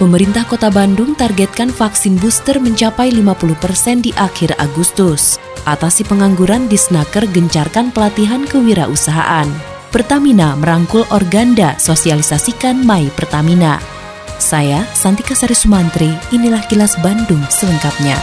Pemerintah Kota Bandung targetkan vaksin booster mencapai 50% di akhir Agustus. Atasi pengangguran di Snaker gencarkan pelatihan kewirausahaan. Pertamina merangkul Organda sosialisasikan My Pertamina. Saya Santika Sari Sumantri, inilah kilas Bandung selengkapnya.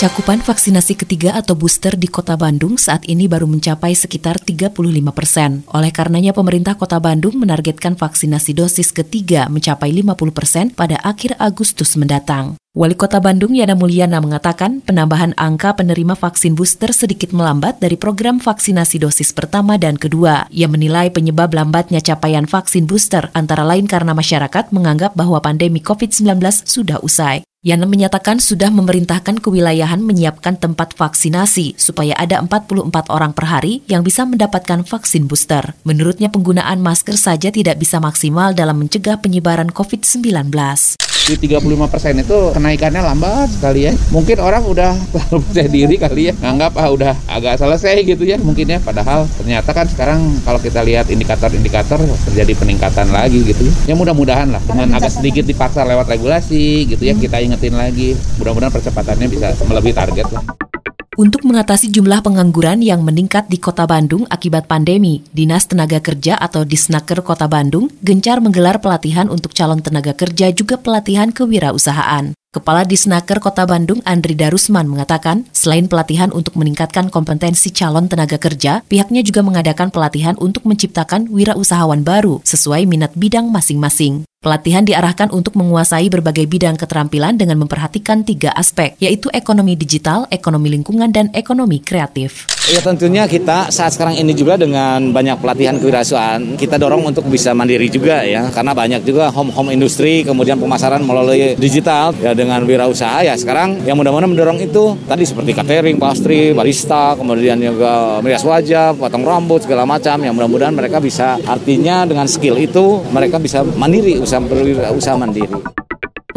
Cakupan vaksinasi ketiga atau booster di Kota Bandung saat ini baru mencapai sekitar 35 persen. Oleh karenanya pemerintah Kota Bandung menargetkan vaksinasi dosis ketiga mencapai 50 persen pada akhir Agustus mendatang. Wali Kota Bandung Yana Mulyana mengatakan penambahan angka penerima vaksin booster sedikit melambat dari program vaksinasi dosis pertama dan kedua. Ia menilai penyebab lambatnya capaian vaksin booster antara lain karena masyarakat menganggap bahwa pandemi COVID-19 sudah usai. Yana menyatakan sudah memerintahkan kewilayahan menyiapkan tempat vaksinasi supaya ada 44 orang per hari yang bisa mendapatkan vaksin booster. Menurutnya penggunaan masker saja tidak bisa maksimal dalam mencegah penyebaran COVID-19 di 35 persen itu kenaikannya lambat sekali ya. Mungkin orang udah terlalu percaya diri kali ya, nganggap ah udah agak selesai gitu ya mungkin ya. Padahal ternyata kan sekarang kalau kita lihat indikator-indikator terjadi peningkatan lagi gitu ya. Ya mudah-mudahan lah dengan agak sedikit dipaksa lewat regulasi gitu ya kita ingetin lagi. Mudah-mudahan percepatannya bisa melebihi target lah. Untuk mengatasi jumlah pengangguran yang meningkat di Kota Bandung akibat pandemi, Dinas Tenaga Kerja atau Disnaker Kota Bandung gencar menggelar pelatihan untuk calon tenaga kerja juga pelatihan kewirausahaan. Kepala Disnaker Kota Bandung Andri Darusman mengatakan, selain pelatihan untuk meningkatkan kompetensi calon tenaga kerja, pihaknya juga mengadakan pelatihan untuk menciptakan wirausahawan baru sesuai minat bidang masing-masing. Pelatihan diarahkan untuk menguasai berbagai bidang keterampilan dengan memperhatikan tiga aspek, yaitu ekonomi digital, ekonomi lingkungan, dan ekonomi kreatif. Ya tentunya kita saat sekarang ini juga dengan banyak pelatihan kewirausahaan, kita dorong untuk bisa mandiri juga ya, karena banyak juga home-home industri, kemudian pemasaran melalui digital, ya dengan wirausaha. Ya sekarang yang mudah-mudahan mendorong itu tadi seperti catering, pastry, barista, kemudian juga merias wajah, potong rambut, segala macam, yang mudah-mudahan mereka bisa artinya dengan skill itu mereka bisa mandiri usaha berwirausaha mandiri.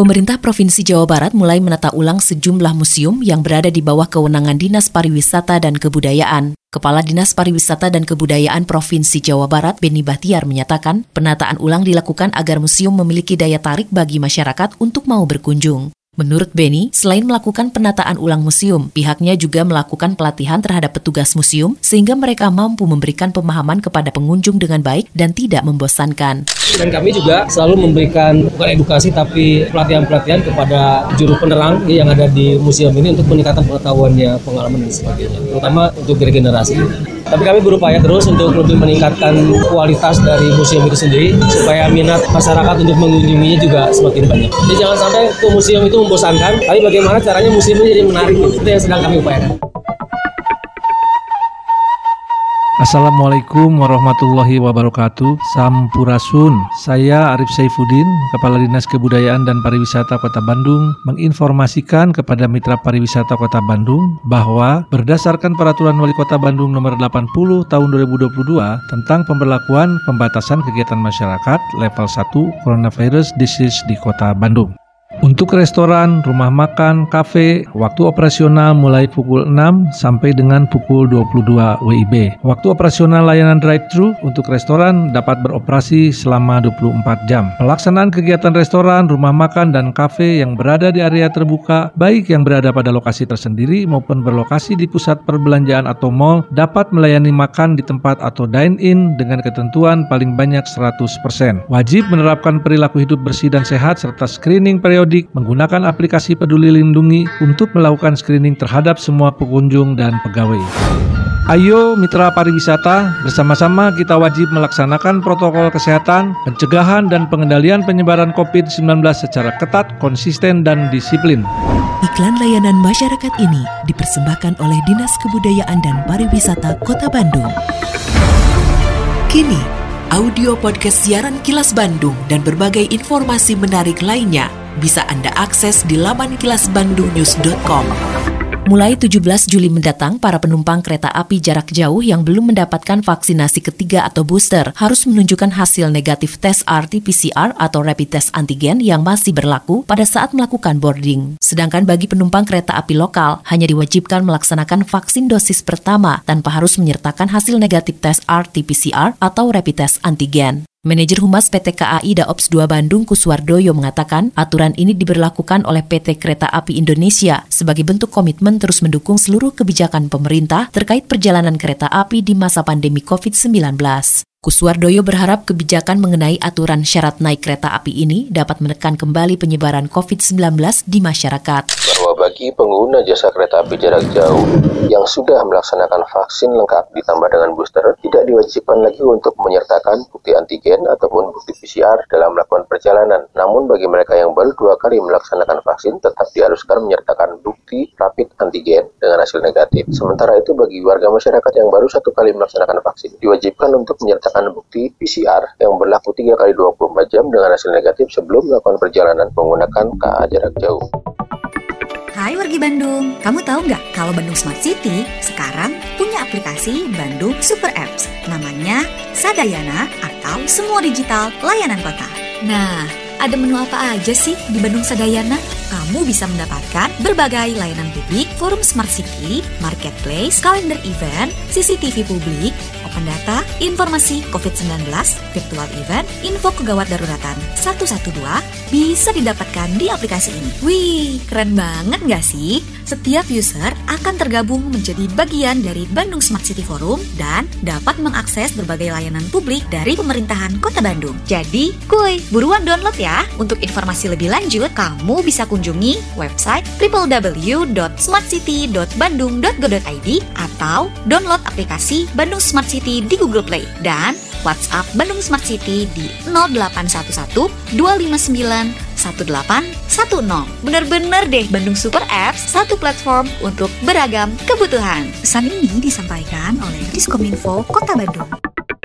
Pemerintah Provinsi Jawa Barat mulai menata ulang sejumlah museum yang berada di bawah kewenangan Dinas Pariwisata dan Kebudayaan. Kepala Dinas Pariwisata dan Kebudayaan Provinsi Jawa Barat, Beni Bahtiar, menyatakan penataan ulang dilakukan agar museum memiliki daya tarik bagi masyarakat untuk mau berkunjung. Menurut Benny, selain melakukan penataan ulang museum, pihaknya juga melakukan pelatihan terhadap petugas museum sehingga mereka mampu memberikan pemahaman kepada pengunjung dengan baik dan tidak membosankan. Dan kami juga selalu memberikan bukan edukasi tapi pelatihan-pelatihan kepada juru penerang yang ada di museum ini untuk meningkatkan pengetahuannya, pengalaman dan sebagainya, terutama untuk regenerasi. Tapi kami berupaya terus untuk lebih meningkatkan kualitas dari museum itu sendiri supaya minat masyarakat untuk mengunjunginya juga semakin banyak. Jadi jangan sampai ke museum itu membosankan, tapi bagaimana caranya museum ini jadi menarik itu yang sedang kami upayakan. Assalamualaikum warahmatullahi wabarakatuh. Sampurasun. Saya Arif Saifuddin Kepala Dinas Kebudayaan dan Pariwisata Kota Bandung Menginformasikan kepada Mitra Pariwisata Kota Bandung Bahwa berdasarkan Peraturan Wali Kota Bandung Nomor 80 Tahun 2022 Tentang pemberlakuan pembatasan kegiatan masyarakat Level 1 Coronavirus Disease di Kota Bandung untuk restoran, rumah makan, kafe, waktu operasional mulai pukul 6 sampai dengan pukul 22 WIB. Waktu operasional layanan drive-thru untuk restoran dapat beroperasi selama 24 jam. Pelaksanaan kegiatan restoran, rumah makan, dan kafe yang berada di area terbuka, baik yang berada pada lokasi tersendiri maupun berlokasi di pusat perbelanjaan atau mall, dapat melayani makan di tempat atau dine-in dengan ketentuan paling banyak 100%. Wajib menerapkan perilaku hidup bersih dan sehat serta screening periodik menggunakan aplikasi Peduli Lindungi untuk melakukan screening terhadap semua pengunjung dan pegawai. Ayo mitra pariwisata, bersama-sama kita wajib melaksanakan protokol kesehatan, pencegahan dan pengendalian penyebaran COVID-19 secara ketat, konsisten dan disiplin. Iklan layanan masyarakat ini dipersembahkan oleh Dinas Kebudayaan dan Pariwisata Kota Bandung. Kini, audio podcast siaran Kilas Bandung dan berbagai informasi menarik lainnya bisa Anda akses di laman kilasbandungnews.com. Mulai 17 Juli mendatang, para penumpang kereta api jarak jauh yang belum mendapatkan vaksinasi ketiga atau booster harus menunjukkan hasil negatif tes RT-PCR atau rapid test antigen yang masih berlaku pada saat melakukan boarding. Sedangkan bagi penumpang kereta api lokal, hanya diwajibkan melaksanakan vaksin dosis pertama tanpa harus menyertakan hasil negatif tes RT-PCR atau rapid test antigen. Manajer Humas PT KAI Daops 2 Bandung Kuswardoyo mengatakan aturan ini diberlakukan oleh PT Kereta Api Indonesia sebagai bentuk komitmen terus mendukung seluruh kebijakan pemerintah terkait perjalanan kereta api di masa pandemi COVID-19. Kuswardoyo berharap kebijakan mengenai aturan syarat naik kereta api ini dapat menekan kembali penyebaran COVID-19 di masyarakat. Bahwa bagi pengguna jasa kereta api jarak jauh yang sudah melaksanakan vaksin lengkap ditambah dengan booster, tidak diwajibkan lagi untuk menyertakan bukti antigen ataupun bukti PCR dalam melakukan perjalanan. Namun bagi mereka yang baru dua kali melaksanakan vaksin, tetap diharuskan menyertakan bukti rapid antigen dengan hasil negatif. Sementara itu bagi warga masyarakat yang baru satu kali melaksanakan vaksin, diwajibkan untuk menyertakan menyertakan bukti PCR yang berlaku 3 kali 24 jam dengan hasil negatif sebelum melakukan perjalanan menggunakan KA jarak jauh. Hai wargi Bandung, kamu tahu nggak kalau Bandung Smart City sekarang punya aplikasi Bandung Super Apps namanya Sadayana atau Semua Digital Layanan Kota. Nah, ada menu apa aja sih di Bandung Sadayana? Kamu bisa mendapatkan berbagai layanan publik, forum Smart City, marketplace, kalender event, CCTV publik, open data, informasi COVID-19, virtual event, info kegawat daruratan 112 bisa didapatkan di aplikasi ini. Wih, keren banget gak sih? Setiap user akan tergabung menjadi bagian dari Bandung Smart City Forum dan dapat mengakses berbagai layanan publik dari pemerintahan Kota Bandung. Jadi, kuy, buruan download ya. Untuk informasi lebih lanjut, kamu bisa kunjungi website www.smartcity.bandung.go.id atau download aplikasi Bandung Smart City di Google Play dan WhatsApp Bandung Smart City di 0811 259 1810. Bener-bener deh Bandung Super Apps, satu platform untuk beragam kebutuhan. Pesan ini disampaikan oleh Diskominfo Kota Bandung.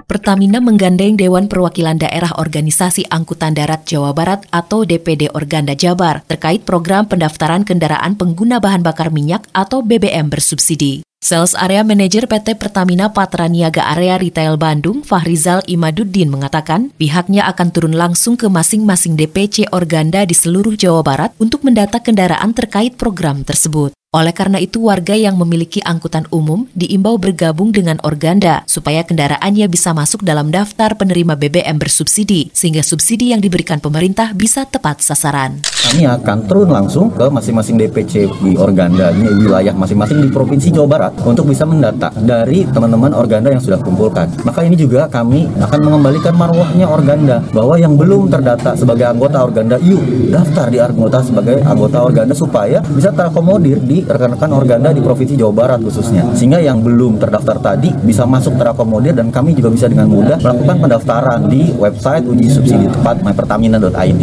Pertamina menggandeng Dewan Perwakilan Daerah Organisasi Angkutan Darat Jawa Barat atau DPD Organda Jabar terkait program pendaftaran kendaraan pengguna bahan bakar minyak atau BBM bersubsidi. Sales Area Manager PT Pertamina Patraniaga Area Retail Bandung, Fahrizal Imaduddin mengatakan pihaknya akan turun langsung ke masing-masing DPC Organda di seluruh Jawa Barat untuk mendata kendaraan terkait program tersebut. Oleh karena itu, warga yang memiliki angkutan umum diimbau bergabung dengan Organda supaya kendaraannya bisa masuk dalam daftar penerima BBM bersubsidi, sehingga subsidi yang diberikan pemerintah bisa tepat sasaran. Kami akan turun langsung ke masing-masing DPC di Organda, ini wilayah masing-masing di Provinsi Jawa Barat, untuk bisa mendata dari teman-teman Organda yang sudah kumpulkan. Maka ini juga kami akan mengembalikan marwahnya Organda, bahwa yang belum terdata sebagai anggota Organda, yuk daftar di anggota sebagai anggota Organda supaya bisa terakomodir di rekan-rekan organda di Provinsi Jawa Barat khususnya. Sehingga yang belum terdaftar tadi bisa masuk terakomodir dan kami juga bisa dengan mudah melakukan pendaftaran di website uji subsidi tepat mypertamina.id.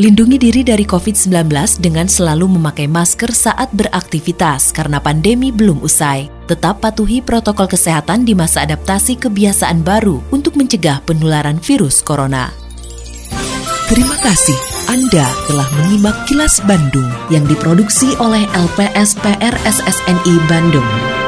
Lindungi diri dari COVID-19 dengan selalu memakai masker saat beraktivitas karena pandemi belum usai. Tetap patuhi protokol kesehatan di masa adaptasi kebiasaan baru untuk mencegah penularan virus corona. Terima kasih Anda telah menyimak kilas Bandung yang diproduksi oleh LPSPR SSNI Bandung.